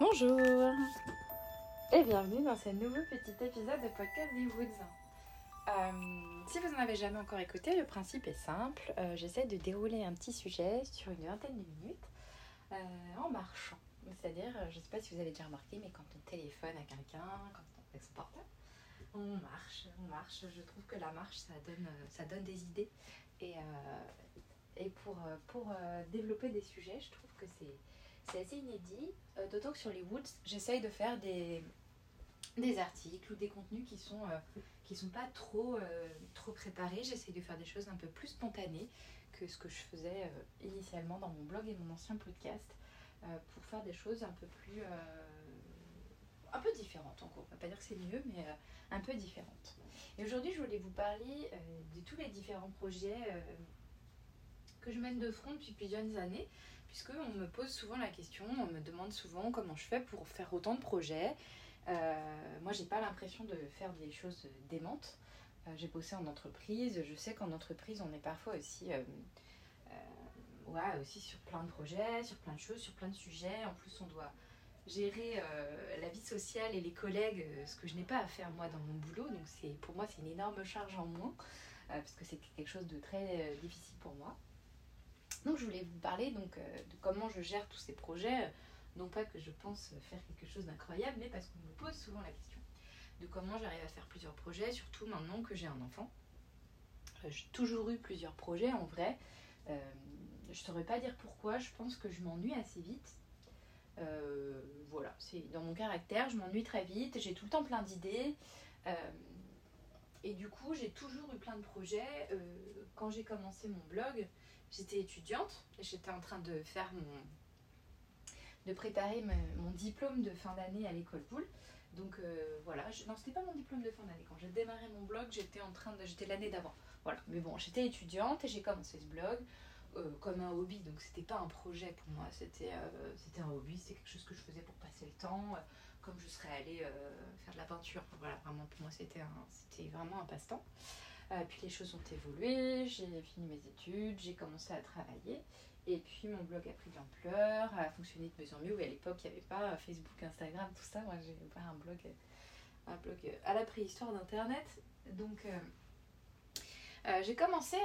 Bonjour et bienvenue dans ce nouveau petit épisode de podcast des Woods. Euh, si vous n'en avez jamais encore écouté, le principe est simple. Euh, J'essaie de dérouler un petit sujet sur une vingtaine de minutes euh, en marchant. C'est-à-dire, je ne sais pas si vous avez déjà remarqué, mais quand on téléphone à quelqu'un, quand on avec son portable, on marche, on marche. Je trouve que la marche, ça donne, des idées. Et, pour développer des sujets, je trouve que c'est c'est assez inédit, euh, d'autant que sur les Woods, j'essaye de faire des, des articles ou des contenus qui sont, euh, sont pas trop, euh, trop préparés. J'essaye de faire des choses un peu plus spontanées que ce que je faisais initialement dans mon blog et mon ancien podcast pour faire des choses un peu plus. un peu différentes en gros. On va pas dire que c'est mieux, mais un peu différentes. Et aujourd'hui, je voulais vous parler de tous les différents projets que je mène de front depuis plusieurs années puisque on me pose souvent la question, on me demande souvent comment je fais pour faire autant de projets. Euh, moi, j'ai pas l'impression de faire des choses démentes. Euh, j'ai bossé en entreprise, je sais qu'en entreprise, on est parfois aussi, euh, euh, ouais, aussi sur plein de projets, sur plein de choses, sur plein de sujets. En plus, on doit gérer la vie sociale et les collègues, ce que je n'ai pas à faire moi dans mon boulot. Donc, pour moi, c'est une énorme charge en moins, parce que c'est quelque chose de très difficile pour moi. Donc je voulais vous parler donc, euh, de comment je gère tous ces projets. Non pas que je pense faire quelque chose d'incroyable, mais parce qu'on me pose souvent la question de comment j'arrive à faire plusieurs projets, surtout maintenant que j'ai un enfant. Euh, j'ai toujours eu plusieurs projets en vrai. Euh, je ne saurais pas dire pourquoi, je pense que je m'ennuie assez vite. voilà, c'est dans mon caractère, je m'ennuie très vite, j'ai tout le temps plein d'idées. et du coup, j'ai toujours eu plein de projets. quand j'ai commencé mon blog, j'étais étudiante et j'étais en train de faire mon de préparer mon diplôme de fin d'année à l'école Poule. Donc euh, voilà, je, non c'était pas mon diplôme de fin d'année. Quand j'ai démarré mon blog, j'étais en train j'étais l'année d'avant. Voilà, mais bon, j'étais étudiante et j'ai commencé ce blog euh, comme un hobby. Donc c'était pas un projet pour moi, c'était euh, c'était un hobby, c'était quelque chose que je faisais pour passer le temps, comme je serais allée faire de la peinture. Voilà, vraiment pour moi c'était c'était vraiment un passe-temps. Euh, puis les choses ont évolué, j'ai fini mes études, j'ai commencé à travailler. Et puis mon blog a pris de l'ampleur, a fonctionné de mieux en mieux. Oui, à l'époque, il n'y avait pas Facebook, Instagram, tout ça. Moi, j'ai ouvert un blog, un blog à la préhistoire d'Internet. Donc, euh, euh, j'ai commencé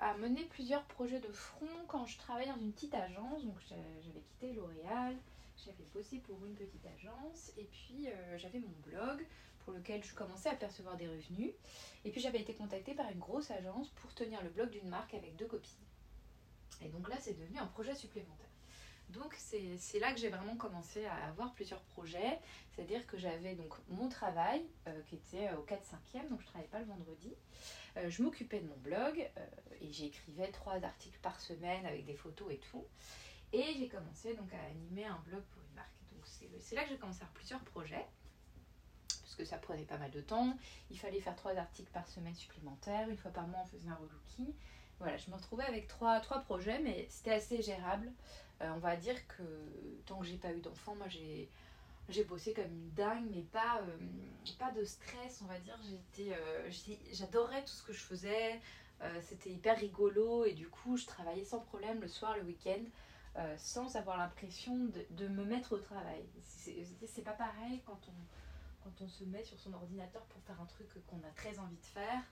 à mener plusieurs projets de front quand je travaillais dans une petite agence. Donc, j'avais quitté L'Oréal, j'avais bossé pour une petite agence et puis euh, j'avais mon blog pour lequel je commençais à percevoir des revenus. Et puis j'avais été contactée par une grosse agence pour tenir le blog d'une marque avec deux copines. Et donc là, c'est devenu un projet supplémentaire. Donc c'est là que j'ai vraiment commencé à avoir plusieurs projets. C'est-à-dire que j'avais donc mon travail euh, qui était au 4-5e, donc je ne travaillais pas le vendredi. Euh, je m'occupais de mon blog et j'écrivais trois articles par semaine avec des photos et tout. Et j'ai commencé donc à animer un blog pour une marque. Donc c'est là que j'ai commencé à faire plusieurs projets, que ça prenait pas mal de temps. Il fallait faire trois articles par semaine supplémentaires. Une fois par mois, on faisait un relooking. Voilà, je me retrouvais avec trois, trois projets, mais c'était assez gérable. Euh, on va dire que tant que j'ai pas eu d'enfant, moi j'ai j'ai bossé comme une dingue, mais pas, euh, pas de stress, on va dire. J'étais, euh, j'adorais tout ce que je faisais. c'était hyper rigolo et du coup, je travaillais sans problème le soir, le week-end. Sans avoir l'impression de, me mettre au travail. C'est pas pareil quand on, quand on se met sur son ordinateur pour faire un truc qu'on a très envie de faire,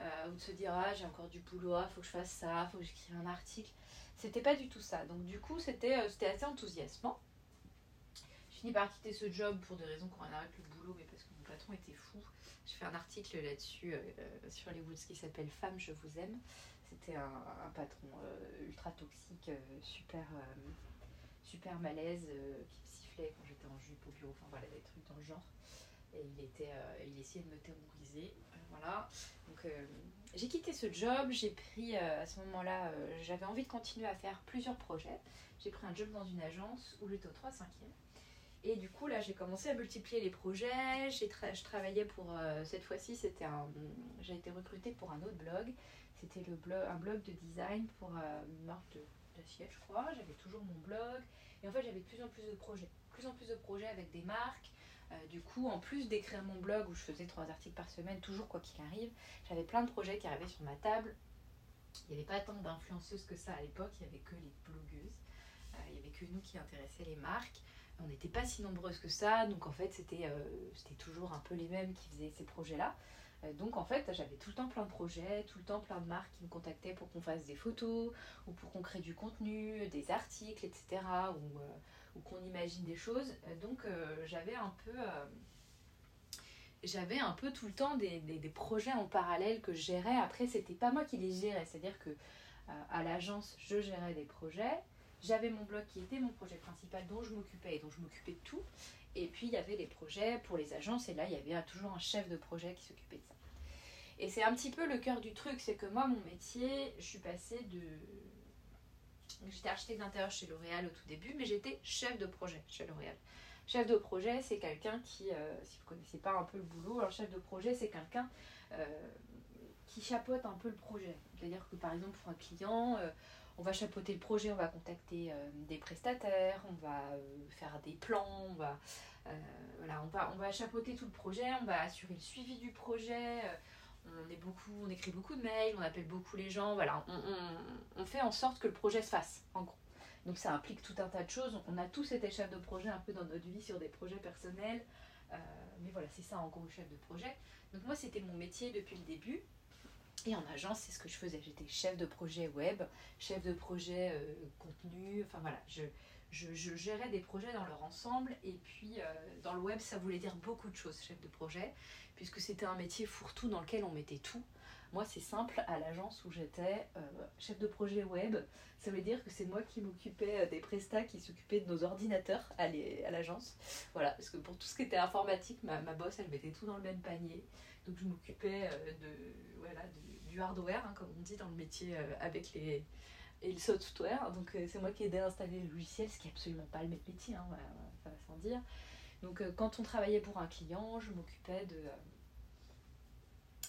euh, ou de se dire ah j'ai encore du boulot, ah, faut que je fasse ça, faut que j'écrive un article. C'était pas du tout ça. Donc du coup c'était euh, assez enthousiasmant. Je finis par quitter ce job pour des raisons qu'on arrête le boulot, mais parce que mon patron était fou. J'ai fait un article là-dessus sur les Woods qui s'appelle Femme, je vous aime. C'était un, patron euh, ultra toxique, euh, super, euh, super malaise, qui me sifflait quand j'étais en jupe au bureau, enfin voilà, des trucs dans le genre. Et il, était, il essayait de me terroriser. voilà. Donc j'ai quitté ce job, j'ai pris à ce moment-là, j'avais envie de continuer à faire plusieurs projets. J'ai pris un job dans une agence où j'étais au 3 5 e et du coup, là, j'ai commencé à multiplier les projets. J'ai je travaillais pour. cette fois-ci, c'était. J'ai été recrutée pour un autre blog c'était le un blog de design pour euh, une marque d'assiette, je crois. J'avais toujours mon blog. Et en fait, j'avais de plus en plus de projets. plus en plus de projets avec des marques. Euh, du coup, en plus d'écrire mon blog où je faisais trois articles par semaine, toujours quoi qu'il arrive, j'avais plein de projets qui arrivaient sur ma table. Il n'y avait pas tant d'influenceuses que ça à l'époque, il n'y avait que les blogueuses. Euh, il n'y avait que nous qui intéressaient les marques. On n'était pas si nombreuses que ça, donc en fait c'était c'était toujours un peu les mêmes qui faisaient ces projets-là. Donc en fait, j'avais tout le temps plein de projets, tout le temps plein de marques qui me contactaient pour qu'on fasse des photos ou pour qu'on crée du contenu, des articles, etc. ou qu'on imagine des choses. Donc j'avais un peu j'avais un peu tout le temps des, projets en parallèle que je gérais. Après, c'était pas moi qui les gérais, c'est-à-dire que euh, à l'agence, je gérais des projets. J'avais mon blog qui était mon projet principal dont je m'occupais et dont je m'occupais de tout. Et puis il y avait les projets pour les agences et là il y avait toujours un chef de projet qui s'occupait de ça. Et c'est un petit peu le cœur du truc, c'est que moi mon métier, je suis passée de... J'étais architecte d'intérieur chez L'Oréal au tout début, mais j'étais chef de projet chez L'Oréal. Chef de projet, c'est quelqu'un qui, euh, si vous ne connaissez pas un peu le boulot, alors chef de projet, c'est quelqu'un euh, qui chapeaute un peu le projet. C'est-à-dire que par exemple, pour un client, euh, on va chapeauter le projet, on va contacter des prestataires, on va faire des plans, on va, voilà, on, va, on va chapeauter tout le projet, on va assurer le suivi du projet. On, est beaucoup, on écrit beaucoup de mails, on appelle beaucoup les gens, voilà, on, on fait en sorte que le projet se fasse, en gros. Donc ça implique tout un tas de choses. On a tous été chef de projet un peu dans notre vie sur des projets personnels. Euh, mais voilà, c'est ça en gros chef de projet. Donc moi c'était mon métier depuis le début. Et en agence, c'est ce que je faisais. J'étais chef de projet web, chef de projet euh, contenu. Enfin voilà, je, je, gérais des projets dans leur ensemble. Et puis euh, dans le web, ça voulait dire beaucoup de choses, chef de projet, puisque c'était un métier fourre-tout dans lequel on mettait tout. Moi, c'est simple, à l'agence où j'étais euh, chef de projet web, ça veut dire que c'est moi qui m'occupais euh, des prestats qui s'occupaient de nos ordinateurs à l'agence. Voilà, parce que pour tout ce qui était informatique, ma, ma boss, elle mettait tout dans le même panier. Donc je m'occupais de, voilà, du hardware, hein, comme on dit dans le métier avec les, et le software. Donc c'est moi qui aidais à installer le logiciel, ce qui n'est absolument pas le même métier, hein, ça va sans dire. Donc quand on travaillait pour un client, je m'occupais de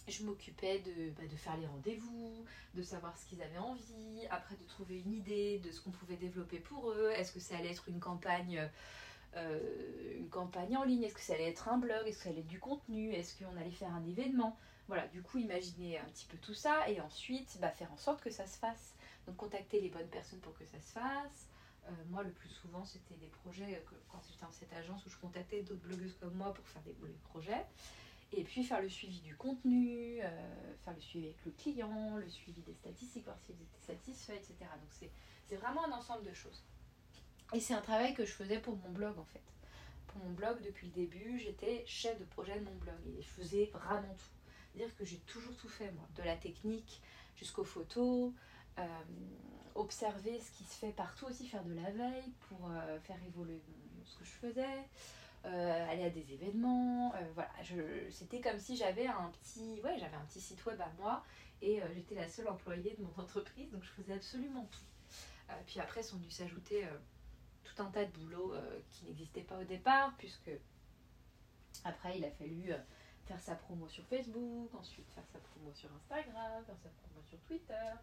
je m'occupais de, bah, de, faire les rendez-vous, de savoir ce qu'ils avaient envie, après de trouver une idée de ce qu'on pouvait développer pour eux. Est-ce que ça allait être une campagne, euh, une campagne en ligne? Est-ce que ça allait être un blog? Est-ce que ça allait être du contenu? Est-ce qu'on allait faire un événement? Voilà, du coup, imaginer un petit peu tout ça et ensuite bah, faire en sorte que ça se fasse. Donc, contacter les bonnes personnes pour que ça se fasse. Euh, moi, le plus souvent, c'était des projets, quand j'étais dans cette agence où je contactais d'autres blogueuses comme moi pour faire des, des projets. Et puis faire le suivi du contenu, euh, faire le suivi avec le client, le suivi des statistiques, voir s'ils étaient satisfaits, etc. Donc c'est vraiment un ensemble de choses. Et c'est un travail que je faisais pour mon blog en fait. Pour mon blog, depuis le début, j'étais chef de projet de mon blog et je faisais vraiment tout. C'est-à-dire que j'ai toujours tout fait moi, de la technique jusqu'aux photos, euh, observer ce qui se fait partout aussi, faire de la veille pour euh, faire évoluer ce que je faisais. Euh, aller à des événements. Voilà, c'était comme si j'avais un petit, ouais, j'avais un petit site web à moi et j'étais la seule employée de mon entreprise, donc je faisais absolument tout. puis après sont dû s'ajouter tout un tas de boulots qui n'existaient pas au départ, puisque après il a fallu faire sa promo sur Facebook, ensuite faire sa promo sur Instagram, faire sa promo sur Twitter,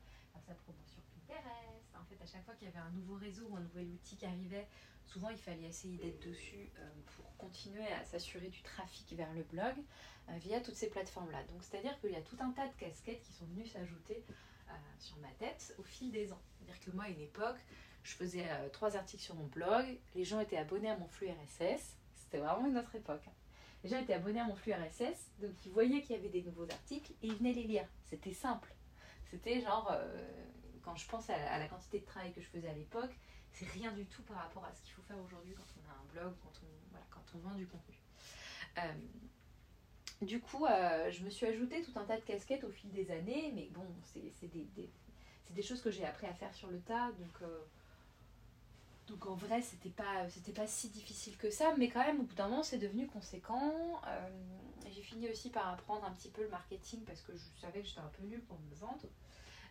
sa promo sur Pinterest. En fait, à chaque fois qu'il y avait un nouveau réseau ou un nouvel outil qui arrivait, souvent il fallait essayer d'être dessus euh, pour continuer à s'assurer du trafic vers le blog euh, via toutes ces plateformes-là. Donc c'est-à-dire qu'il y a tout un tas de casquettes qui sont venues s'ajouter euh, sur ma tête au fil des ans. C'est-à-dire que moi, à une époque, je faisais trois articles sur mon blog, les gens étaient abonnés à mon flux RSS, c'était vraiment une autre époque. Hein. Les gens étaient abonnés à mon flux RSS, donc ils voyaient qu'il y avait des nouveaux articles et ils venaient les lire. C'était simple. C'était genre, quand je pense à la quantité de travail que je faisais à l'époque, c'est rien du tout par rapport à ce qu'il faut faire aujourd'hui quand on a un blog, quand on, quand on vend du contenu. Euh, du coup, euh, je me suis ajouté tout un tas de casquettes au fil des années, mais bon, c'est des, des, choses que j'ai appris à faire sur le tas, euh, donc en vrai, c'était pas, pas si difficile que ça, mais quand même, au bout d'un moment, c'est devenu conséquent. j'ai fini aussi par apprendre un petit peu le marketing parce que je savais que j'étais un peu nulle pour me vendre.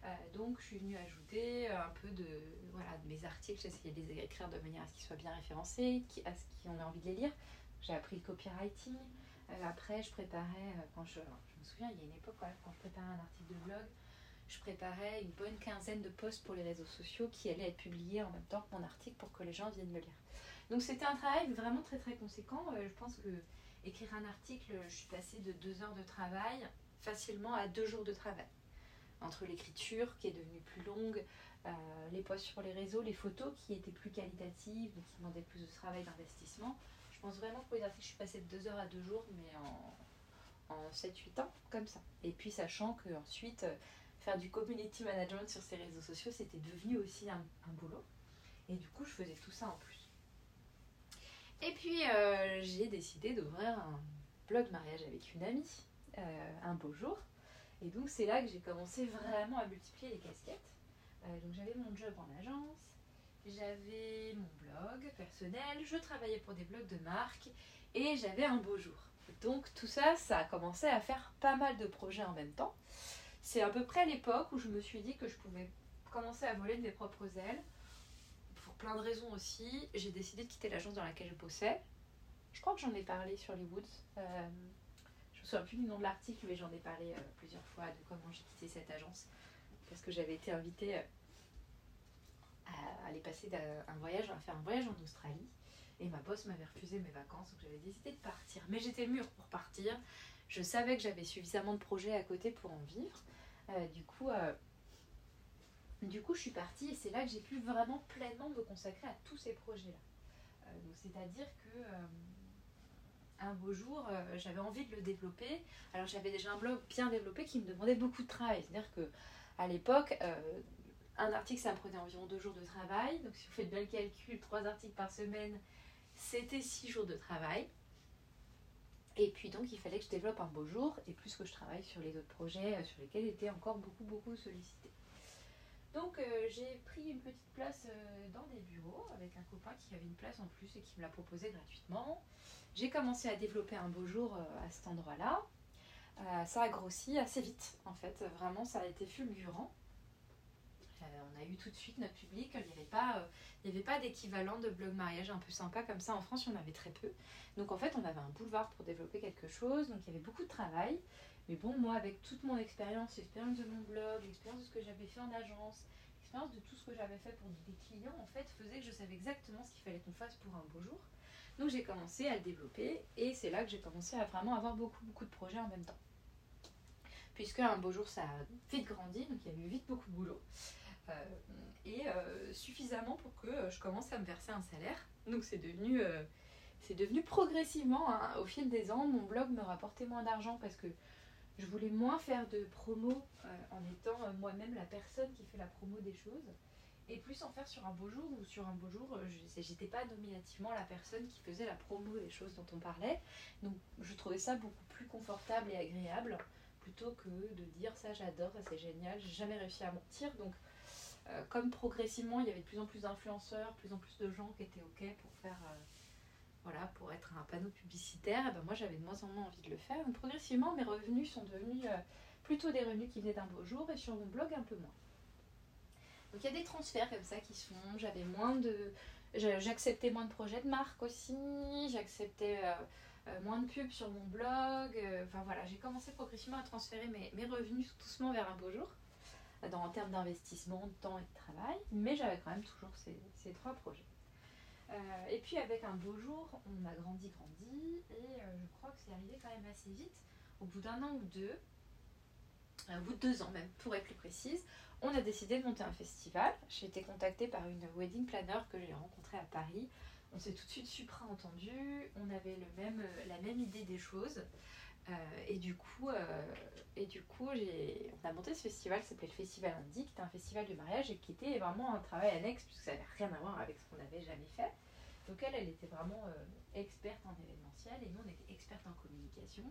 Euh, donc je suis venue ajouter un peu de, voilà, mes articles, essayé de les écrire de manière à ce qu'ils soient bien référencés, à ce qu'on ait envie de les lire. J'ai appris le copywriting. Euh, après, je préparais, euh, quand je, je, me souviens, il y a une époque, quand je préparais un article de blog, je préparais une bonne quinzaine de posts pour les réseaux sociaux qui allaient être publiés en même temps que mon article pour que les gens viennent me lire. Donc c'était un travail vraiment très très conséquent. je pense que écrire un article, je suis passée de deux heures de travail facilement à deux jours de travail entre l'écriture qui est devenue plus longue, les posts sur les réseaux, les photos qui étaient plus qualitatives, donc qui demandaient plus de travail, d'investissement. Je pense vraiment que pour les articles, je suis passée de 2 heures à 2 jours, mais en, en 7-8 ans, comme ça. Et puis sachant que ensuite faire du community management sur ces réseaux sociaux, c'était devenu aussi un, boulot. Et du coup, je faisais tout ça en plus. Et puis, euh, j'ai décidé d'ouvrir un blog mariage avec une amie, euh, un beau jour. Et donc, c'est là que j'ai commencé vraiment à multiplier les casquettes. Euh, donc, j'avais mon job en agence, j'avais mon blog personnel, je travaillais pour des blogs de marque et j'avais un beau jour. Donc, tout ça, ça a commencé à faire pas mal de projets en même temps. C'est à peu près l'époque où je me suis dit que je pouvais commencer à voler de mes propres ailes. Pour plein de raisons aussi, j'ai décidé de quitter l'agence dans laquelle je bossais. Je crois que j'en ai parlé sur les Woods. Euh, je me souviens plus du nom de l'article, mais j'en ai parlé euh, plusieurs fois de comment j'ai quitté cette agence. Parce que j'avais été invitée euh, à aller passer un voyage, à faire un voyage en Australie. Et ma boss m'avait refusé mes vacances, donc j'avais décidé de partir. Mais j'étais mûre pour partir. Je savais que j'avais suffisamment de projets à côté pour en vivre. Euh, du coup, euh, du coup, je suis partie et c'est là que j'ai pu vraiment pleinement me consacrer à tous ces projets-là. Euh, c'est-à-dire que un beau jour, j'avais envie de le développer. Alors j'avais déjà un blog bien développé qui me demandait beaucoup de travail. C'est-à-dire que à l'époque, un article, ça me prenait environ deux jours de travail. Donc si vous faites bien le calcul, trois articles par semaine, c'était six jours de travail. Et puis donc il fallait que je développe un beau jour et plus que je travaille sur les autres projets euh, sur lesquels j'étais encore beaucoup beaucoup sollicitée. Donc euh, j'ai pris une petite place euh, dans des bureaux avec un copain qui avait une place en plus et qui me l'a proposé gratuitement. J'ai commencé à développer un beau jour à cet endroit-là. ça a grossi assez vite en fait, vraiment ça a été fulgurant. On a eu tout de suite notre public, il n'y avait n'y avait pas d'équivalent de blog mariage un peu sympa comme ça en France, il y en avait très peu. Donc en fait, on avait un boulevard pour développer quelque chose, donc il y avait beaucoup de travail. Mais bon, moi, avec toute mon expérience, l'expérience de mon blog, l'expérience de ce que j'avais fait en agence, l'expérience de tout ce que j'avais fait pour des clients, en fait, faisait que je savais exactement ce qu'il fallait qu'on fasse pour un beau jour. Donc j'ai commencé à le développer et c'est là que j'ai commencé à vraiment avoir beaucoup, beaucoup de projets en même temps. Puisque un beau jour, ça a vite grandi, donc il y a eu vite beaucoup de boulot. Euh, et euh, suffisamment pour que euh, je commence à me verser un salaire. Donc c'est devenu, c'est devenu progressivement, hein, au fil des ans, mon blog me rapportait moins d'argent parce que je voulais moins faire de promo en étant moi-même la personne qui fait la promo des choses et plus en faire sur un beau jour ou sur un beau jour, j'étais pas nominativement la personne qui faisait la promo des choses dont on parlait. Donc je trouvais ça beaucoup plus confortable et agréable plutôt que de dire ça j'adore, ça c'est génial, j'ai jamais réussi à mentir. Donc euh, comme progressivement il y avait de plus en plus d'influenceurs, plus en plus de gens qui étaient OK pour faire, euh, voilà, pour être un panneau publicitaire, et ben moi j'avais de moins en moins envie de le faire. Progressivement mes revenus sont devenus euh, plutôt des revenus qui venaient d'un beau jour et sur mon blog un peu moins. Donc il y a des transferts comme ça qui se font. J'avais moins de, j'acceptais moins de projets de marque aussi. J'acceptais moins de pubs sur mon blog. enfin voilà, j'ai commencé progressivement à transférer mes, mes revenus doucement vers un beau jour dans, en termes d'investissement, de temps et de travail, mais j'avais quand même toujours ces, ces trois projets. Euh, et puis avec un beau jour, on a grandi, grandi, et euh, je crois que c'est arrivé quand même assez vite. Au bout d'un an ou deux, euh, au bout de deux ans même, pour être plus précise, on a décidé de monter un festival. J'ai été contactée par une wedding planner que j'ai rencontrée à Paris. On s'est tout de suite supra entendu, on avait le même, la même idée des choses. Euh, et du coup, euh, et du coup on a monté ce festival qui s'appelait le Festival Andy, qui était un festival de mariage et qui était vraiment un travail annexe, puisque ça n'avait rien à voir avec ce qu'on n'avait jamais fait. Donc elle, elle était vraiment euh, experte en événementiel et nous, on était expertes en communication.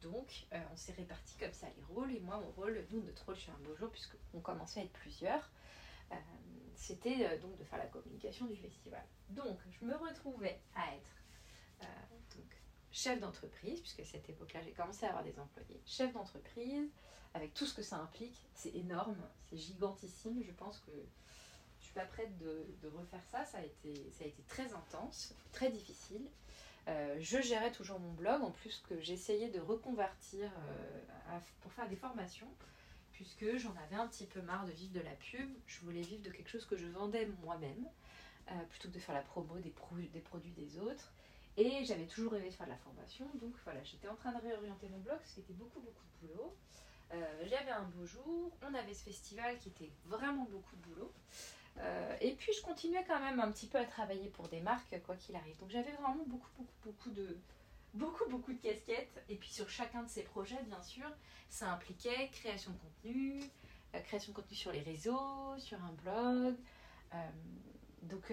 Donc on s'est répartis comme ça les rôles. Et moi, mon rôle, nous, notre rôle chez Un Beau Jour, puisqu'on commençait à être plusieurs, c'était donc de faire la communication du festival. Donc je me retrouvais à être chef d'entreprise, puisque à cette époque-là, j'ai commencé à avoir des employés. Chef d'entreprise, avec tout ce que ça implique, c'est énorme, c'est gigantissime. Je pense que je suis pas prête de, refaire ça. Ça a, été, très intense, très difficile. Euh, je gérais toujours mon blog, en plus que j'essayais de reconvertir euh, pour faire des formations, puisque j'en avais un petit peu marre de vivre de la pub. Je voulais vivre de quelque chose que je vendais moi-même, euh, plutôt que de faire la promo des produits des autres. Et j'avais toujours rêvé de faire de la formation, donc voilà, j'étais en train de réorienter mon blog, ce qui était beaucoup, beaucoup de boulot. Euh, J'avais un beau jour, on avait ce festival qui était vraiment beaucoup de boulot. Euh, et puis je continuais quand même un petit peu à travailler pour des marques, quoi qu'il arrive. Donc j'avais vraiment beaucoup, beaucoup, beaucoup de, beaucoup, beaucoup de casquettes. Et puis sur chacun de ces projets, bien sûr, ça impliquait création de contenu, euh, création de contenu sur les réseaux, sur un blog. Euh, donc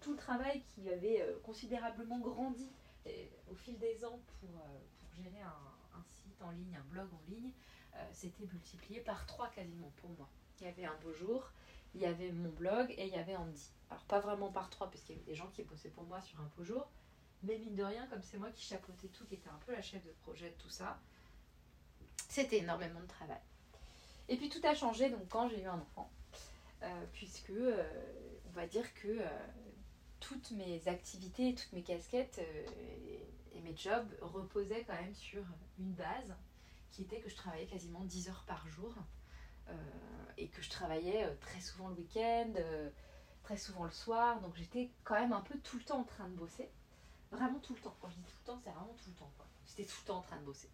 tout le travail qui avait euh, considérablement grandi euh, au fil des ans pour, euh, gérer un, site en ligne, un blog en ligne, euh, s'était multiplié par trois quasiment pour moi. Il y avait un beau jour, il y avait mon blog et il y avait Andy. Alors pas vraiment par trois parce qu'il y avait des gens qui bossaient pour moi sur un beau jour, mais mine de rien, comme c'est moi qui chapeautais tout, qui était un peu la chef de projet de tout ça, c'était énormément de travail. Et puis tout a changé donc quand j'ai eu un enfant, euh, puisque euh, on va dire que euh, toutes mes activités, toutes mes casquettes euh, et, mes jobs reposaient quand même sur une base qui était que je travaillais quasiment 10 heures par jour euh, et que je travaillais euh, très souvent le week-end, très souvent le soir, donc j'étais quand même un peu tout le temps en train de bosser. Vraiment tout le temps. Quand je dis tout le temps, c'est vraiment tout le temps. J'étais tout le temps en train de bosser.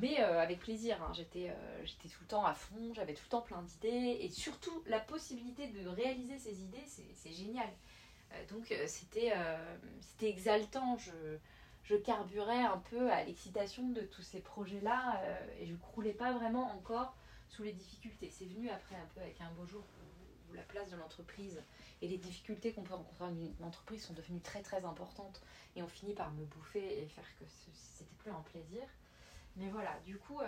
Mais avec plaisir, hein. j'étais tout le temps à fond, j'avais tout le temps plein d'idées et surtout la possibilité de réaliser ces idées, c'est génial. Euh, donc euh, c'était euh, c'était exaltant, je, je carburais un peu à l'excitation de tous ces projets-là et je croulais pas vraiment encore sous les difficultés. C'est venu après un peu avec un beau jour où, la place de l'entreprise et les difficultés qu'on peut rencontrer dans une entreprise sont devenues très très importantes et ont fini par me bouffer et faire que c'était plus un plaisir. Mais voilà, du coup,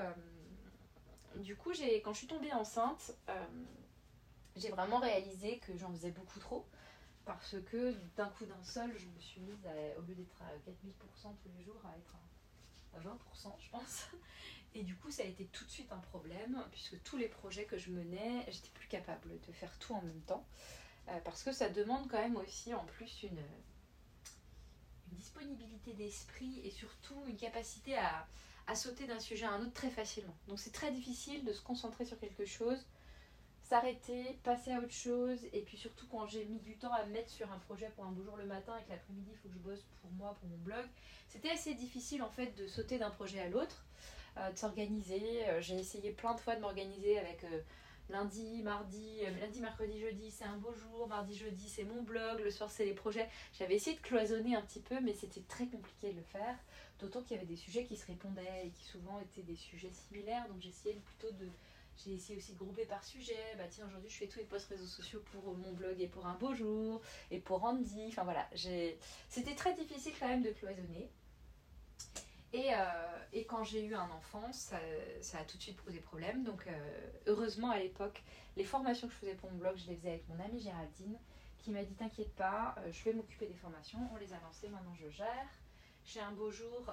du coup quand je suis tombée enceinte, j'ai vraiment réalisé que j'en faisais beaucoup trop. Parce que d'un coup d'un seul, je me suis mise, au lieu d'être à 4000% tous les jours, à être à à 20%, je pense. Et du coup, ça a été tout de suite un problème, puisque tous les projets que je menais, j'étais plus capable de faire tout en même temps. Euh, parce que ça demande quand même aussi, en plus, une, une disponibilité d'esprit et surtout une capacité à, à sauter d'un sujet à un autre très facilement. Donc c'est très difficile de se concentrer sur quelque chose, s'arrêter, passer à autre chose, et puis surtout quand j'ai mis du temps à me mettre sur un projet pour un beau jour le matin et que l'après-midi il faut que je bosse pour moi, pour mon blog, c'était assez difficile en fait de sauter d'un projet à l'autre, euh, de s'organiser. Euh, j'ai essayé plein de fois de m'organiser avec euh, lundi, mardi, lundi, mercredi, jeudi c'est un beau jour, mardi, jeudi c'est mon blog, le soir c'est les projets. J'avais essayé de cloisonner un petit peu, mais c'était très compliqué de le faire. D'autant qu'il y avait des sujets qui se répondaient et qui souvent étaient des sujets similaires. Donc j'essayais plutôt de. J'ai essayé aussi de grouper par sujet. Bah tiens, aujourd'hui je fais tous les posts réseaux sociaux pour mon blog et pour un beau jour et pour Andy. Enfin voilà, c'était très difficile quand même de cloisonner. Et, euh, et quand j'ai eu un enfant, ça, ça a tout de suite posé problème. Donc euh, heureusement à l'époque, les formations que je faisais pour mon blog, je les faisais avec mon amie Géraldine qui m'a dit T'inquiète pas, euh, je vais m'occuper des formations. On les a lancées, maintenant je gère. J'ai un beau jour,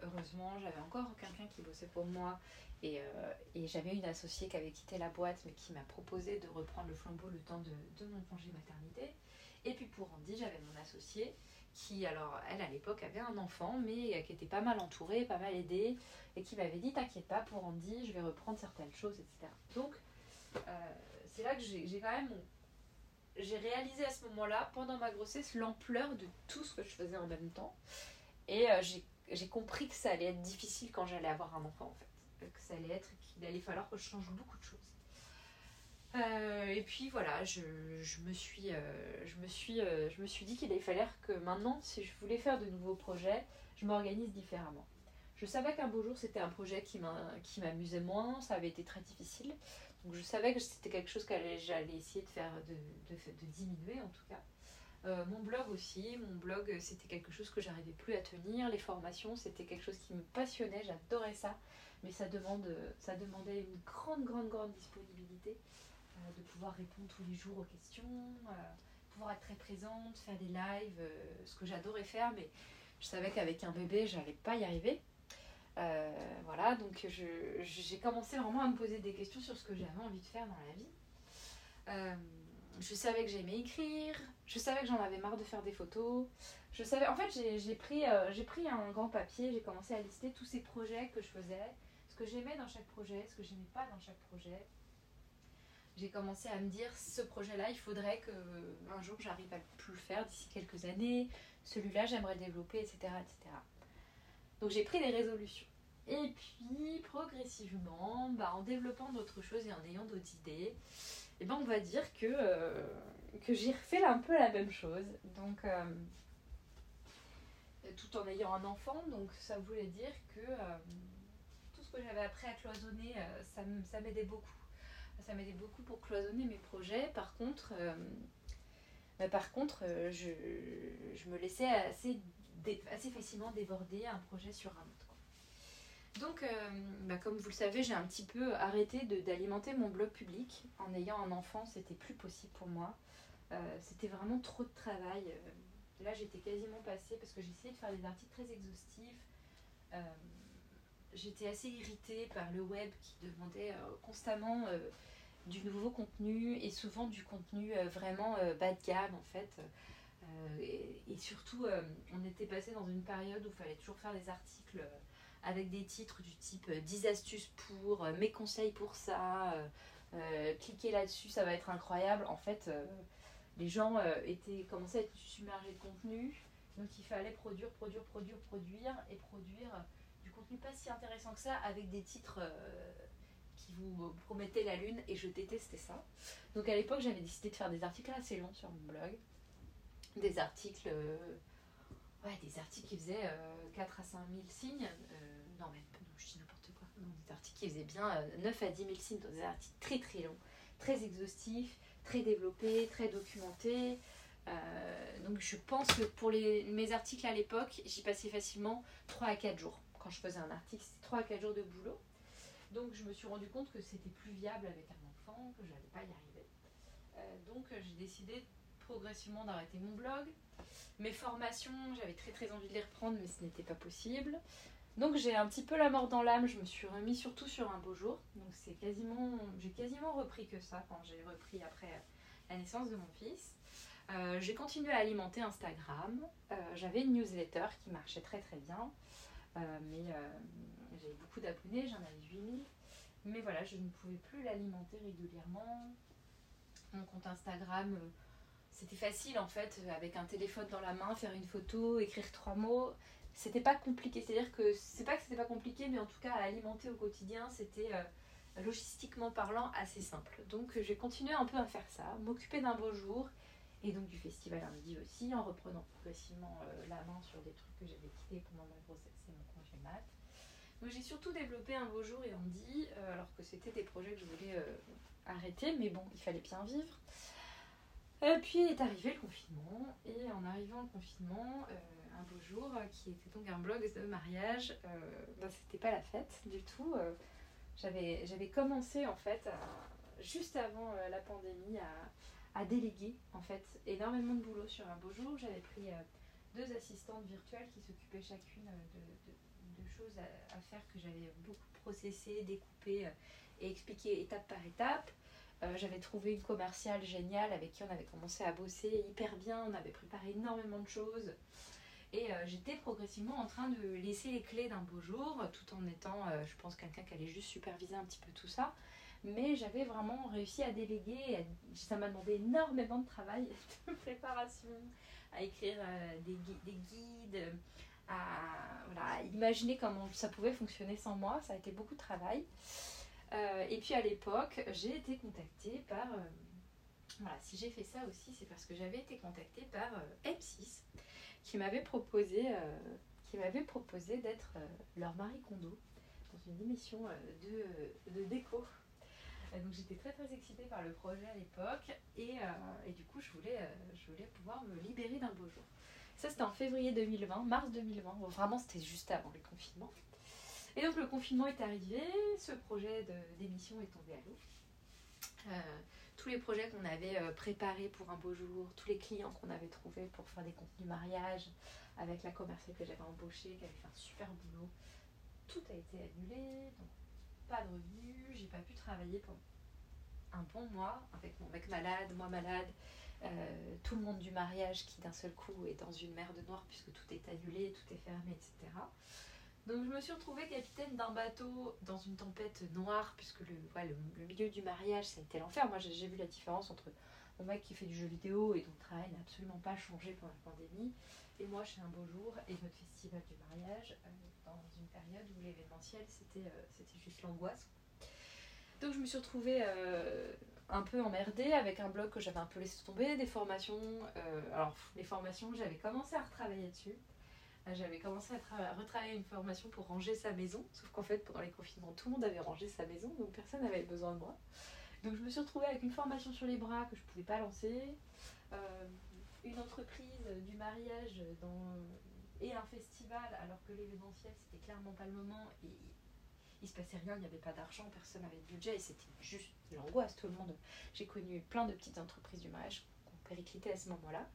heureusement, j'avais encore quelqu'un qui bossait pour moi et, euh, et j'avais une associée qui avait quitté la boîte mais qui m'a proposé de reprendre le flambeau le temps de, mon congé maternité. Et puis pour Andy, j'avais mon associée qui, alors, elle à l'époque avait un enfant mais qui était pas mal entourée, pas mal aidée et qui m'avait dit T'inquiète pas, pour Andy, je vais reprendre certaines choses, etc. Donc, euh, c'est là que j'ai quand même j'ai réalisé à ce moment-là, pendant ma grossesse, l'ampleur de tout ce que je faisais en même temps. Et euh, j'ai compris que ça allait être difficile quand j'allais avoir un enfant, en fait. Euh, Que ça allait être, qu'il allait falloir que je change beaucoup de choses. Euh, et puis voilà, je, je me suis, euh, je me suis, je me suis dit qu'il allait falloir que maintenant, si je voulais faire de nouveaux projets, je m'organise différemment. Je savais qu'un beau jour, c'était un projet qui m'a- qui m'amusait moins, ça avait été très difficile. Donc je savais que c'était quelque chose que j'allais essayer de faire, de, de, de diminuer en tout cas. Mon blog aussi, mon blog c'était quelque chose que j'arrivais plus à tenir. Les formations c'était quelque chose qui me passionnait, j'adorais ça, mais ça, demande, euh, ça demandait une grande, grande, grande disponibilité euh, de pouvoir répondre tous les jours aux questions, euh, pouvoir être très présente, faire des lives, ce que j'adorais faire, mais je savais qu'avec un bébé j'allais pas y arriver. Voilà, donc j'ai commencé vraiment à me poser des questions sur ce que j'avais envie de faire dans la vie. Je savais que j'aimais écrire, je savais que j'en avais marre de faire des photos. Je savais, en fait, j'ai pris, j'ai pris un grand papier, j'ai commencé à lister tous ces projets que je faisais, que j'aimais dans chaque projet, ce que j'aimais pas dans chaque projet. J'ai commencé à me dire, ce projet-là, il faudrait que un jour j'arrive à plus le faire d'ici quelques années. Celui-là, j'aimerais le développer, etc., etc. Donc j'ai pris des résolutions. et puis progressivement, bah, en développant d'autres choses et en ayant d'autres idées, et eh ben, on va dire que, euh, que j'ai refait un peu la même chose. Donc, euh, tout en ayant un enfant, donc ça voulait dire que que j'avais appris à cloisonner, ça m'aidait beaucoup. Ça m'aidait beaucoup pour cloisonner mes projets. Par contre, bah, par contre je, je, me laissais assez, facilement déborder un projet sur un autre. Donc, euh, bah, comme vous le savez, j'ai un petit peu arrêté d'alimenter mon blog public. En ayant un enfant, c'était plus possible pour moi. Euh, c'était vraiment trop de travail. Euh, là, j'étais quasiment passée parce que j'essayais de faire des articles très exhaustifs. J'étais assez irritée par le web qui demandait constamment du nouveau contenu et souvent du contenu vraiment bas de gamme en fait. Et, surtout, on était passé dans une période où il fallait toujours faire des articles avec des titres du type 10 euh, astuces pour, euh, mes conseils pour ça, euh, cliquez là-dessus, ça va être incroyable. En fait, les gens étaient commençaient à être submergés de contenu, donc il fallait produire, produire, produire, produire et produire du contenu pas si intéressant que ça avec des titres qui vous promettaient la lune et je détestais ça. Donc à l'époque, j'avais décidé de faire des articles assez longs sur mon blog, des articles Ouais, des articles qui faisaient 4 à 5 000 signes. non, mais je dis n'importe quoi. des articles qui faisaient bien 9 à 10 000 signes, des articles très très longs, très exhaustifs, très développés, très documentés. donc je pense que pour les, mes articles à l'époque, j'y passais facilement 3 à 4 jours. Je faisais un article, c'était 3 à 4 jours de boulot. Donc je me suis rendu compte que c'était plus viable avec un enfant, que je n'allais pas y arriver. donc j'ai décidé progressivement d'arrêter mon blog. Mes formations, j'avais très très envie de les reprendre, mais ce n'était pas possible. Donc j'ai un petit peu la mort dans l'âme, je me suis remis surtout sur un beau jour. Donc c'est quasiment, j'ai quasiment repris que ça quand j'ai repris après la naissance de mon fils. Euh, j'ai continué à alimenter Instagram. Euh, j'avais une newsletter qui marchait très très bien. Euh, mais j'avais beaucoup d'abonnés, j'en avais 8000. Mais voilà, je ne pouvais plus l'alimenter régulièrement. Mon compte Instagram c'était facile en fait, avec un téléphone dans la main, faire une photo, écrire trois mots. C'était pas compliqué. C'est-à-dire que c'est pas que c'était pas compliqué, mais en tout cas à alimenter au quotidien, c'était euh, logistiquement parlant assez simple. Donc j'ai continué un peu à faire ça, m'occuper d'un beau jour et donc du festival à midi aussi, en reprenant progressivement euh, la main sur des trucs que j'avais quittés pendant ma grossesse et mon congé mat. Donc j'ai surtout développé un beau jour et on euh, alors que c'était des projets que je voulais arrêter, mais bon, il fallait bien vivre. Et puis est arrivé le confinement, et en arrivant au confinement, euh, un beau jour, euh, qui était donc un blog de mariage, euh, ben, c'était pas la fête du tout. j'avais, j'avais commencé en fait, juste avant la pandémie, à, à, déléguer en fait énormément de boulot sur un beau jour. J'avais pris deux assistantes virtuelles qui s'occupaient chacune de, de, choses à, faire que j'avais beaucoup processé, découpé et expliqué étape par étape. Euh, j'avais trouvé une commerciale géniale avec qui on avait commencé à bosser hyper bien. On avait préparé énormément de choses. Et euh, j'étais progressivement en train de laisser les clés d'un beau jour, tout en étant, euh, je pense, quelqu'un qui allait juste superviser un petit peu tout ça. Mais j'avais vraiment réussi à déléguer. Ça m'a demandé énormément de travail, de préparation, à écrire des, des, guides, à, voilà, imaginer comment ça pouvait fonctionner sans moi. Ça a été beaucoup de travail. Euh, et puis à l'époque, j'ai été contactée par... Euh, voilà, si j'ai fait ça aussi, c'est parce que j'avais été contactée par euh, M6, qui m'avait proposé, qui m'avait proposé d'être leur Marie Kondo dans une émission de, de déco. Donc j'étais très très excitée par le projet à l'époque et, et, du coup je voulais, je voulais pouvoir me libérer d'un beau jour. Ça c'était en février 2020, mars 2020, vraiment c'était juste avant le confinement. Et donc le confinement est arrivé, ce projet d'émission est tombé à l'eau. Euh, tous les projets qu'on avait euh, préparés pour un beau jour, tous les clients qu'on avait trouvés pour faire des contenus mariage avec la commerciale que j'avais embauchée, qui avait fait un super boulot, tout a été annulé, pas de revenus, j'ai pas pu travailler pendant un bon mois avec mon mec malade, moi malade, euh, tout le monde du mariage qui d'un seul coup est dans une mer de noir puisque tout est annulé, tout est fermé, etc. Donc je me suis retrouvée capitaine d'un bateau dans une tempête noire, puisque le, le, milieu du mariage, ça a été l'enfer. Moi j'ai vu la différence entre mon mec qui fait du jeu vidéo et dont le travail n'a absolument pas changé pendant la pandémie. Et moi chez Un Beau Jour et notre festival du mariage euh, dans une période où l'événementiel c'était euh, c'était juste l'angoisse. Donc je me suis retrouvée euh, un peu emmerdée avec un blog que j'avais un peu laissé tomber, des formations. alors les formations, j'avais commencé à retravailler dessus. J'avais commencé à, retravailler une formation pour ranger sa maison, sauf qu'en fait pendant les confinements tout le monde avait rangé sa maison, donc personne n'avait besoin de moi. Donc je me suis retrouvée avec une formation sur les bras que je ne pouvais pas lancer, une entreprise du mariage dans, et un festival, alors que l'événementiel, c'était clairement pas le moment et il se passait rien, il n'y avait pas d'argent, personne n'avait de budget et c'était juste l'angoisse, tout le monde. J'ai connu plein de petites entreprises du mariage qui ont périclité à ce moment-là.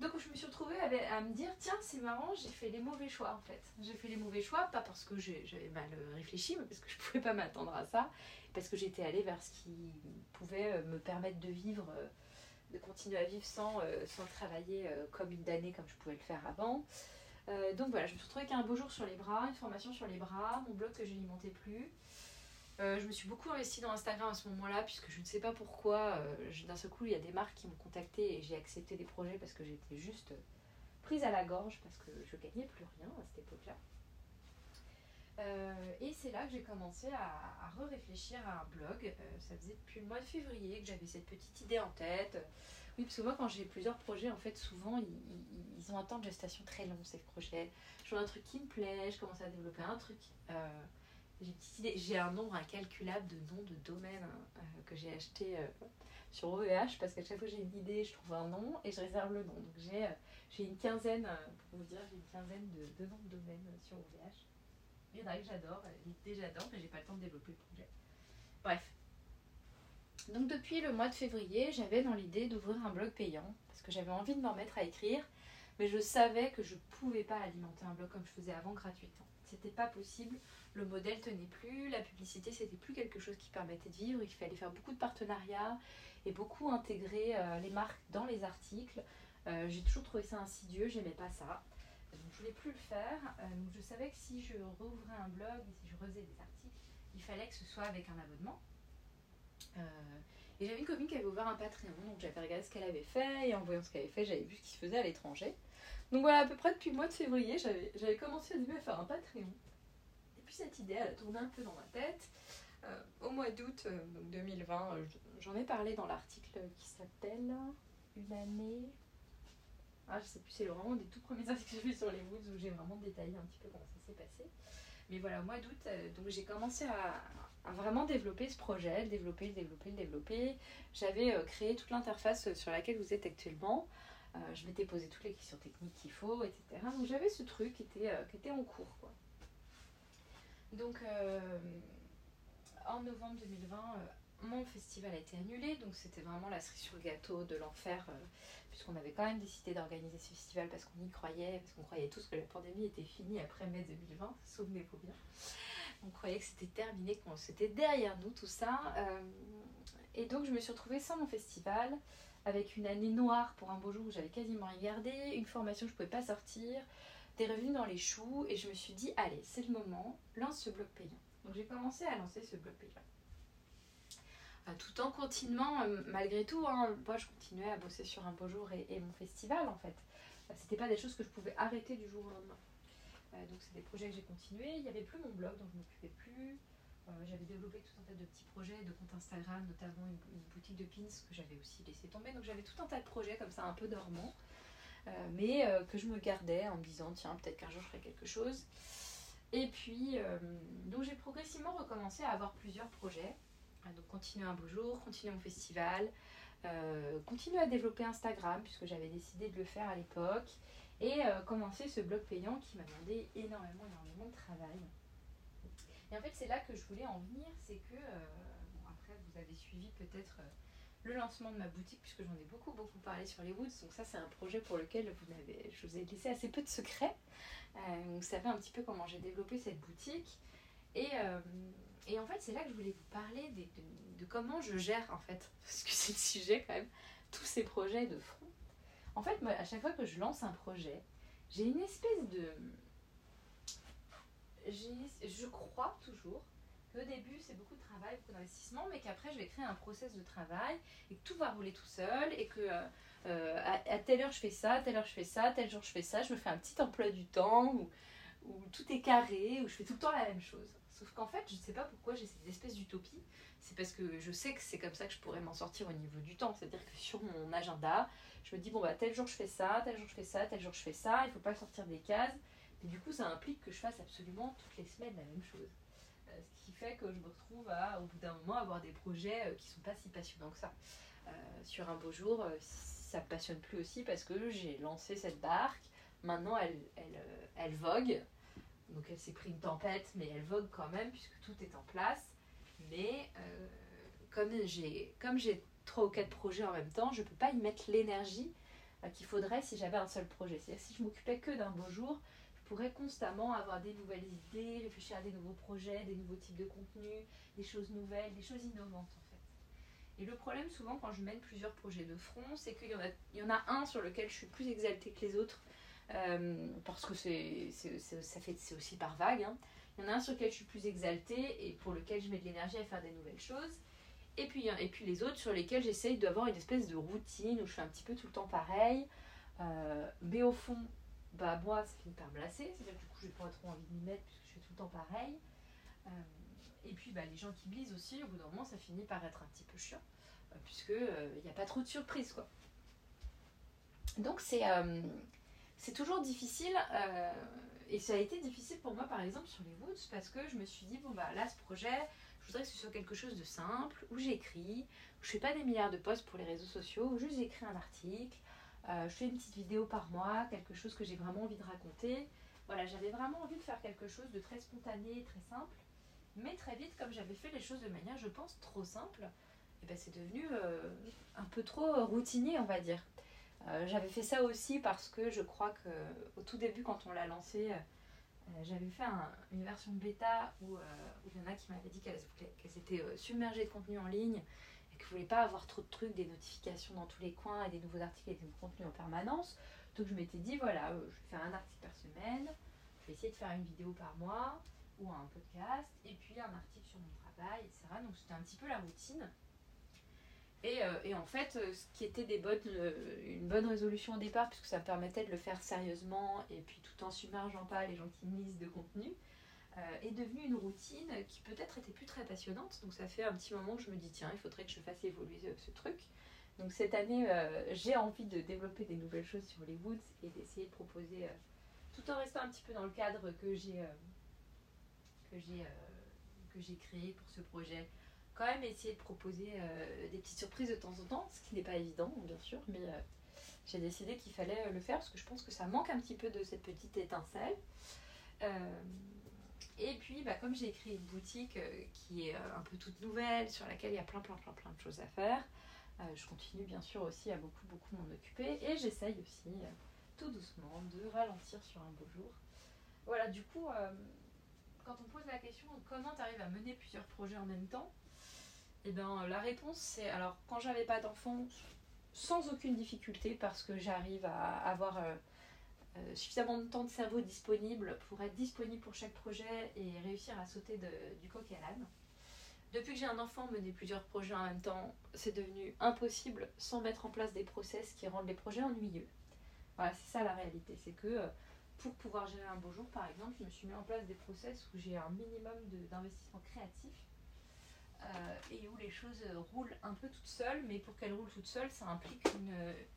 Donc je me suis retrouvée à, me dire, tiens, c'est marrant, j'ai fait les mauvais choix en fait. J'ai fait les mauvais choix, pas parce que j'avais mal réfléchi, mais parce que je ne pouvais pas m'attendre à ça, parce que j'étais allée vers ce qui pouvait me permettre de vivre euh, de continuer à vivre sans, euh, travailler euh, comme une damnée comme je pouvais le faire avant. Euh, donc voilà, je me suis retrouvée avec un beau jour sur les bras, une formation sur les bras, mon blog que je n'alimentais plus. je me suis beaucoup investie dans Instagram à ce moment-là, puisque je ne sais pas pourquoi, d'un seul coup, il y a des marques qui m'ont contacté et j'ai accepté des projets parce que j'étais juste prise à la gorge, parce que je gagnais plus rien à cette époque-là. Euh, et c'est là que j'ai commencé à, re-réfléchir à un blog. Euh, ça faisait depuis le mois de février que j'avais cette petite idée en tête. Oui, parce que moi, quand j'ai plusieurs projets, en fait, souvent, ils, ont un temps de gestation très long, ces projets. Je vois un truc qui me plaît, je commence à développer un truc. Euh, j'ai un nombre incalculable de noms de domaines que j'ai acheté sur OVH parce qu'à chaque fois j'ai une idée, je trouve un nom et je réserve le nom. Donc j'ai une quinzaine, pour vous dire, j'ai une quinzaine de, de noms de domaines sur OVH. Il y en a que j'adore, l'idée j'adore, mais j'ai pas le temps de développer le projet. Bref. Donc depuis le mois de février, j'avais dans l'idée d'ouvrir un blog payant, parce que j'avais envie de m'en mettre à écrire, mais je savais que je pouvais pas alimenter un blog comme je faisais avant gratuitement. C'était pas possible, le modèle tenait plus, la publicité c'était plus quelque chose qui permettait de vivre, il fallait faire beaucoup de partenariats et beaucoup intégrer euh, les marques dans les articles. Euh, j'ai toujours trouvé ça insidieux, j'aimais pas ça. Je voulais plus le faire. Euh, donc je savais que si je rouvrais un blog si je faisais des articles, il fallait que ce soit avec un abonnement. Euh, et j'avais une copine qui avait ouvert un Patreon, donc j'avais regardé ce qu'elle avait fait et en voyant ce qu'elle avait fait, j'avais vu ce qui se faisait à l'étranger. Donc voilà, à peu près depuis le mois de février, j'avais commencé à faire un Patreon. Et puis cette idée, elle a tourné un peu dans ma tête. Euh, au mois d'août 2020, j'en ai parlé dans l'article qui s'appelle Une année ah, je sais plus, c'est vraiment des tout premiers articles que j'ai fait sur les Woods où j'ai vraiment détaillé un petit peu comment ça s'est passé. Mais voilà, au mois d'août, euh, donc j'ai commencé à, vraiment développer ce projet, le développer, le développer, le développer. J'avais euh, créé toute l'interface sur laquelle vous êtes actuellement. Euh, je m'étais posé toutes les questions techniques qu'il faut, etc. Donc j'avais ce truc qui était, qui était en cours. Donc en novembre 2020, mon festival a été annulé, donc c'était vraiment la cerise sur le gâteau de l'enfer, euh, puisqu'on avait quand même décidé d'organiser ce festival parce qu'on y croyait, parce qu'on croyait tous que la pandémie était finie après mai 2020, souvenez-vous bien. On croyait que c'était terminé, que c'était derrière nous tout ça. Euh, et donc je me suis retrouvée sans mon festival, avec une année noire pour un beau jour où j'avais quasiment regardé, une formation que je ne pouvais pas sortir, des revenus dans les choux, et je me suis dit, allez, c'est le moment, lance ce blog payant. Donc j'ai commencé à lancer ce blog payant tout en continuant, euh, malgré tout, hein, moi je continuais à bosser sur un beau jour et, mon festival en fait. Euh, c'était pas des choses que je pouvais arrêter du jour au lendemain. Euh, donc c'est des projets que j'ai continués. Il n'y avait plus mon blog, donc je ne m'occupais plus. j'avais développé tout un tas de petits projets, de comptes Instagram, notamment une, boutique de pins que j'avais aussi laissé tomber. Donc j'avais tout un tas de projets comme ça, un peu dormants, mais que je me gardais en me disant tiens, peut-être qu'un jour je ferai quelque chose. Et puis, donc j'ai progressivement recommencé à avoir plusieurs projets. Ah, donc continuer un beau jour, continuer mon festival, euh, continuer à développer Instagram puisque j'avais décidé de le faire à l'époque et euh, commencer ce blog payant qui m'a demandé énormément, énormément de travail. Et en fait c'est là que je voulais en venir, c'est que, euh, après vous avez suivi peut-être le lancement de ma boutique puisque j'en ai beaucoup beaucoup parlé sur les Woods, donc ça c'est un projet pour lequel vous avez, je vous ai laissé assez peu de secrets. vous savez un petit peu comment j'ai développé cette boutique. Et, et en fait, c'est là que je voulais vous parler de, comment je gère, en fait, parce que c'est le sujet quand même, tous ces projets de front. En fait, à chaque fois que je lance un projet, j'ai une espèce de. Je crois toujours qu'au début c'est beaucoup de travail, beaucoup d'investissement, mais qu'après je vais créer un process de travail et que tout va rouler tout seul et que euh, à, telle heure je fais ça, à telle heure je fais ça, tel jour je fais ça, je me fais un petit emploi du temps où tout est carré, où je fais tout le temps la même chose. Sauf qu'en fait, je ne sais pas pourquoi j'ai cette espèce d'utopie. C'est parce que je sais que c'est comme ça que je pourrais m'en sortir au niveau du temps. C'est-à-dire que sur mon agenda, je me dis, bon, bah, tel jour je fais ça, tel jour je fais ça, tel jour je fais ça, il ne faut pas sortir des cases. Et du coup, ça implique que je fasse absolument toutes les semaines la même chose. Euh, ce qui fait que je me retrouve à, au bout d'un moment, avoir des projets euh, qui sont pas si passionnants que ça. Euh, sur un beau jour, ça me passionne plus aussi parce que j'ai lancé cette barque. Maintenant, elle vogue. Donc, elle s'est pris une tempête, mais elle vogue quand même puisque tout est en place. Mais comme j'ai comme j'ai trois ou quatre projets en même temps, je ne peux pas y mettre l'énergie qu'il faudrait si j'avais un seul projet. C'est-à-dire si je m'occupais que d'un beau jour, pourrais constamment avoir des nouvelles idées, réfléchir à des nouveaux projets, des nouveaux types de contenus, des choses nouvelles, des choses innovantes en fait. Et le problème souvent quand je mène plusieurs projets de front, c'est qu'il y, y en a un sur lequel je suis plus exaltée que les autres, euh, parce que c'est, aussi par vague. Hein. Il y en a un sur lequel je suis plus exaltée et pour lequel je mets de l'énergie à faire des nouvelles choses. Et puis, et puis les autres sur lesquels j'essaye d'avoir une espèce de routine où je fais un petit peu tout le temps pareil. Euh, mais au fond, bah moi ça finit par me lasser, c'est-à-dire que du coup j'ai pas trop envie de m'y mettre puisque je fais tout le temps pareil. Euh, et puis bah, les gens qui me aussi, au bout d'un moment ça finit par être un petit peu chiant, puisque il n'y a pas trop de surprises quoi. Donc c'est c'est toujours difficile, et ça a été difficile pour moi par exemple sur les Woods, parce que je me suis dit, bon bah là ce projet, je voudrais que ce soit quelque chose de simple, où j'écris, où je fais pas des milliards de posts pour les réseaux sociaux, où juste j'écris un article, euh, je fais une petite vidéo par mois, quelque chose que j'ai vraiment envie de raconter. Voilà, j'avais vraiment envie de faire quelque chose de très spontané, très simple. Mais très vite, comme j'avais fait les choses de manière, je pense, trop simple, eh ben c'est devenu euh, un peu trop routinier, on va dire. Euh, j'avais fait ça aussi parce que je crois que au tout début, quand on l'a lancé, j'avais fait une version bêta où, il y en a qui m'avaient dit qu'elles étaient submergées de contenu en ligne que je voulais pas avoir trop de trucs, des notifications dans tous les coins et des nouveaux articles et des contenus en permanence. Donc je m'étais dit, voilà, euh, je vais faire un article par semaine, je vais essayer de faire une vidéo par mois ou un podcast, et puis un article sur mon travail, etc. Donc c'était un petit peu la routine. Et, euh, et en fait, euh, ce qui était une bonne résolution au départ, puisque ça me permettait de le faire sérieusement et puis tout en submergeant pas les gens qui lisent de contenu, euh, est devenue une routine qui peut-être était plus très passionnante. Donc ça fait un petit moment que je me dis tiens, il faudrait que je fasse évoluer ce, truc. Donc cette année, j'ai envie de développer des nouvelles choses sur les woods et d'essayer de proposer, tout en restant un petit peu dans le cadre que j'ai que j'ai créé pour ce projet, quand même essayer de proposer des petites surprises de temps en temps, ce qui n'est pas évident bien sûr, mais j'ai décidé qu'il fallait le faire parce que je pense que ça manque un petit peu de cette petite étincelle. Et puis, bah, comme j'ai écrit une boutique euh, qui est euh, un peu toute nouvelle, sur laquelle il y a plein, plein, plein, plein de choses à faire, euh, je continue bien sûr aussi à beaucoup, beaucoup m'en occuper. Et j'essaye aussi, tout doucement, de ralentir sur un beau jour. Voilà, du coup, quand on pose la question comment tu arrives à mener plusieurs projets en même temps, eh ben, la réponse c'est alors quand j'avais pas d'enfants, sans aucune difficulté, parce que j'arrive à avoir euh, suffisamment de temps de cerveau disponible pour être disponible pour chaque projet et réussir à sauter du coq à l'âne. Depuis que j'ai un enfant, mener plusieurs projets en même temps, c'est devenu impossible sans mettre en place des process qui rendent les projets ennuyeux. Voilà, c'est ça la réalité. C'est que euh, pour pouvoir gérer un beau jour, par exemple, je me suis mis en place des process où j'ai un minimum d'investissement créatif euh, et où les choses roulent un peu toutes seules, mais pour qu'elles roulent toutes seules, ça implique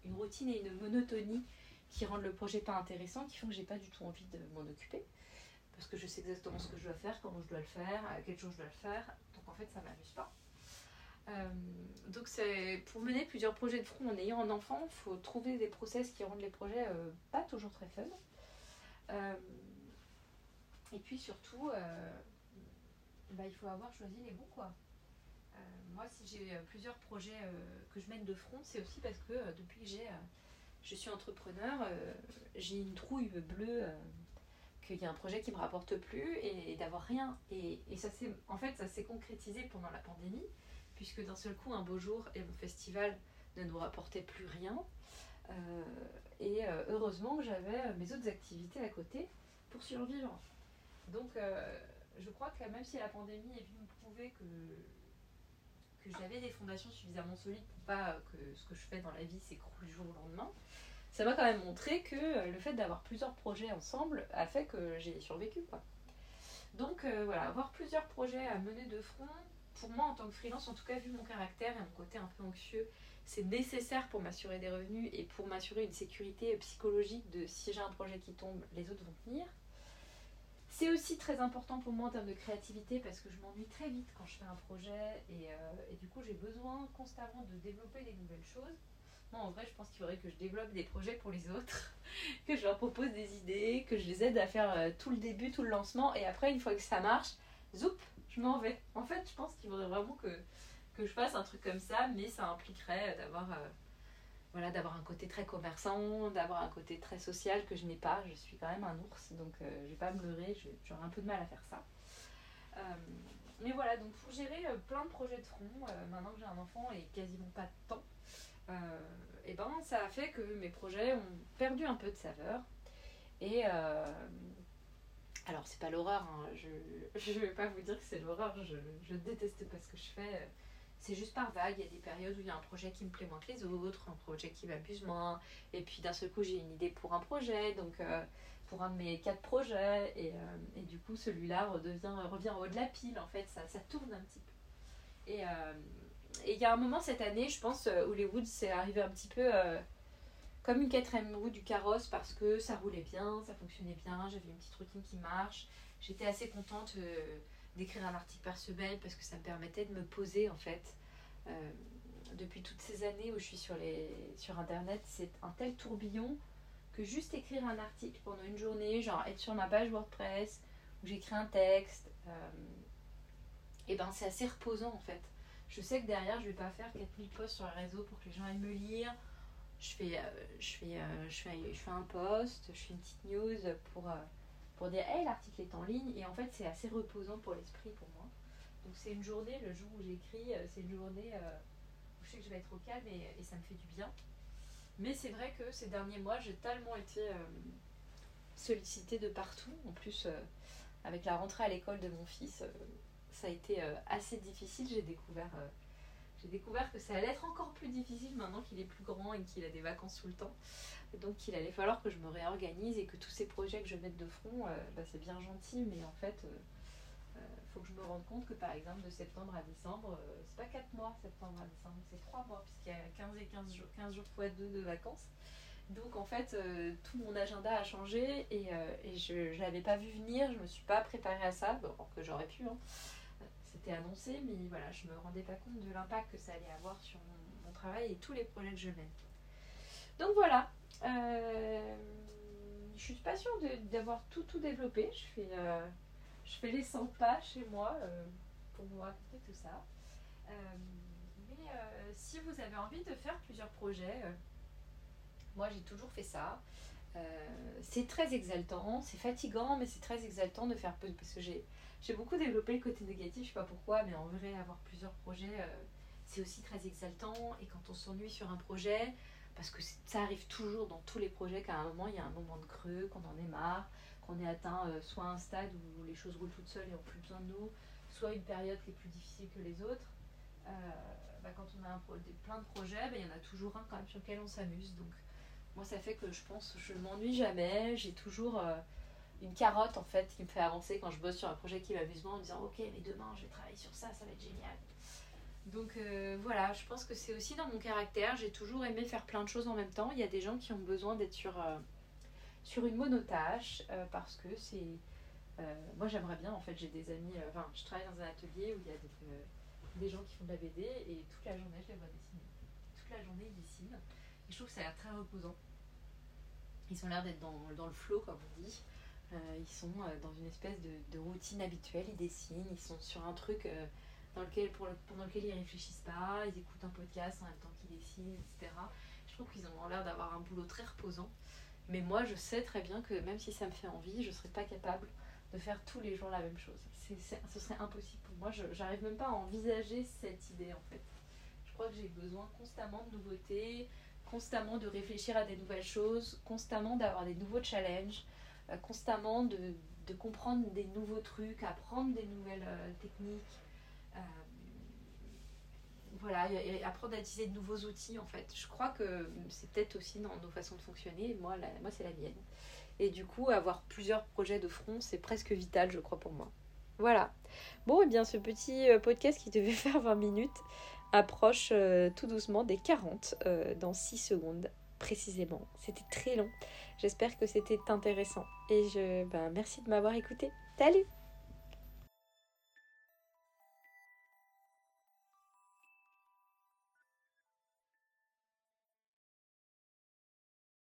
une, routine et une monotonie qui rendent le projet pas intéressant, qui font que j'ai pas du tout envie de m'en occuper. Parce que je sais exactement ce que je dois faire, comment je dois le faire, à quel jour je dois le faire. Donc en fait, ça m'amuse pas. Euh, donc c'est pour mener plusieurs projets de front en ayant un enfant, il faut trouver des process qui rendent les projets euh, pas toujours très fun. Euh, et puis surtout, bah, il faut avoir choisi les bons quoi. Moi, si j'ai plusieurs projets que je mène de front, c'est aussi parce que depuis que j'ai je suis entrepreneur, euh, j'ai une trouille bleue euh, qu'il y a un projet qui me rapporte plus et, d'avoir rien. Et, ça s'est, en fait, ça s'est concrétisé pendant la pandémie, puisque d'un seul coup, un beau jour, et mon festival ne nous rapportait plus rien. Euh, et heureusement que j'avais mes autres activités à côté pour survivre. Donc, je crois que même si la pandémie est venue me prouver que, que j'avais des fondations suffisamment solides pour pas que ce que je fais dans la vie s'écroule du jour au lendemain, ça m'a quand même montré que le fait d'avoir plusieurs projets ensemble a fait que j'ai survécu. Quoi. Donc voilà, avoir plusieurs projets à mener de front, pour moi en tant que freelance, en tout cas vu mon caractère et mon côté un peu anxieux, c'est nécessaire pour m'assurer des revenus et pour m'assurer une sécurité psychologique de si j'ai un projet qui tombe, les autres vont tenir. C'est aussi très important pour moi en termes de créativité parce que je m'ennuie très vite quand je fais un projet et, euh, du coup j'ai besoin constamment de développer des nouvelles choses. Moi en vrai je pense qu'il faudrait que je développe des projets pour les autres, que je leur propose des idées, que je les aide à faire euh, tout le début, tout le lancement et après une fois que ça marche, zoup, je m'en vais. En fait je pense qu'il faudrait vraiment que je fasse un truc comme ça, mais ça impliquerait d'avoir euh, voilà, d'avoir un côté très commerçant, d'avoir un côté très social que je n'ai pas. Je suis quand même un ours, donc euh, je vais pas me leurrer, j'aurai un peu de mal à faire ça. Euh, mais voilà, donc pour gérer plein de projets de front, maintenant que j'ai un enfant et quasiment pas de temps, et ben ça a fait que mes projets ont perdu un peu de saveur. Et alors c'est pas l'horreur, hein, je ne vais pas vous dire que c'est l'horreur, je, je déteste pas ce que je fais c'est juste par vague. Il y a des périodes où il y a un projet qui me plaît moins que les autres, un projet qui m'abuse moins. Et puis d'un seul coup, j'ai une idée pour un projet, donc euh, pour un de mes quatre projets. Et, euh, et du coup, celui-là redevient, revient au haut de la pile. En fait, ça, ça tourne un petit peu. Et euh, il y a un moment cette année, je pense, où les Woods, c'est arrivé un petit peu comme une quatrième roue du carrosse parce que ça roulait bien, ça fonctionnait bien, j'avais une petite routine qui marche. J'étais assez contente d'écrire un article par semaine parce que ça me permettait de me poser en fait. Euh, depuis toutes ces années où je suis sur, les, sur internet, c'est un tel tourbillon que juste écrire un article pendant une journée, genre être sur ma page WordPress où j'écris un texte, et euh, eh ben c'est assez reposant en fait. Je sais que derrière je vais pas faire 4000 posts sur les réseaux pour que les gens aillent me lire. Euh, je, fais, je fais un post, je fais une petite news pour pour dire hey l'article est en ligne et en fait c'est assez reposant pour l'esprit pour moi. Donc c'est une journée, le jour où j'écris, euh, c'est une journée euh, où je sais que je vais être au calme et, ça me fait du bien. Mais c'est vrai que ces derniers mois j'ai tellement été euh, sollicitée de partout. En plus avec la rentrée à l'école de mon fils, ça a été assez difficile. J'ai découvert j'ai découvert que ça allait être encore plus difficile maintenant qu'il est plus grand et qu'il a des vacances tout le temps. Donc il allait falloir que je me réorganise et que tous ces projets que je mette de front, euh, bah, c'est bien gentil, mais en fait, il euh, euh, faut que je me rende compte que par exemple de septembre à décembre, c'est pas 4 mois septembre à décembre, c'est 3 mois, puisqu'il y a 15 et 15 jours, 15 jours fois 2 de vacances. Donc en fait, tout mon agenda a changé et, je ne l'avais pas vu venir, je me suis pas préparée à ça, bon, que j'aurais pu. Hein. C'était annoncé, mais voilà, je me rendais pas compte de l'impact que ça allait avoir sur mon, travail et tous les projets que je mène. Donc voilà, euh, je suis pas sûre d'avoir tout, tout développé. Je fais, euh, je fais les 100 pas chez moi euh, pour vous raconter tout ça. mais si vous avez envie de faire plusieurs projets, moi j'ai toujours fait ça. c'est très exaltant, c'est fatigant, mais c'est très exaltant de faire peu parce que j'ai j'ai beaucoup développé le côté négatif, je sais pas pourquoi, mais en vrai avoir plusieurs projets, c'est aussi très exaltant. Et quand on s'ennuie sur un projet, parce que ça arrive toujours dans tous les projets qu'à un moment il y a un moment de creux, qu'on en est marre, qu'on ait atteint euh, soit un stade où les choses roulent toutes seules et n'ont plus besoin de nous, soit une période qui est plus difficile que les autres. Euh, bah, quand on a un plein de projets, bah, il y en a toujours un quand même sur lequel on s'amuse. Donc moi ça fait que je pense je m'ennuie jamais, j'ai toujours euh, une carotte en fait qui me fait avancer quand je bosse sur un projet qui m'amuse en me disant ok mais demain je vais travailler sur ça, ça va être génial. Donc euh, voilà, je pense que c'est aussi dans mon caractère. J'ai toujours aimé faire plein de choses en même temps. Il y a des gens qui ont besoin d'être sur, euh, sur une monotâche euh, parce que c'est. moi j'aimerais bien, en fait, j'ai des amis. Enfin, je travaille dans un atelier où il y a des, gens qui font de la BD et toute la journée je les vois dessiner. Toute la journée ils dessinent. Et je trouve que ça a l'air très reposant. Ils ont l'air d'être dans, dans, le flow, comme on dit. Ils sont dans une espèce de, routine habituelle. Ils dessinent, ils sont sur un truc dans lequel, pendant lequel ils réfléchissent pas, ils écoutent un podcast en même temps qu'ils dessinent, etc. Je trouve qu'ils ont l'air d'avoir un boulot très reposant. Mais moi, je sais très bien que même si ça me fait envie, je ne serais pas capable de faire tous les jours la même chose. ce serait impossible pour moi. Je n'arrive même pas à envisager cette idée en fait. Je crois que j'ai besoin constamment de nouveautés, constamment de réfléchir à des nouvelles choses, constamment d'avoir des nouveaux challenges, euh, constamment de, de comprendre des nouveaux trucs, apprendre des nouvelles techniques. voilà, et apprendre à utiliser de nouveaux outils en fait. Je crois que c'est peut-être aussi dans nos façons de fonctionner. Moi, moi c'est la mienne. Et du coup, avoir plusieurs projets de front, c'est presque vital, je crois, pour moi. Voilà. Bon, et eh bien ce petit podcast qui devait faire 20 minutes approche tout doucement des 40 dans 6 secondes précisément. C'était très long. J'espère que c'était intéressant. Et je, ben, merci de m'avoir écouté. Salut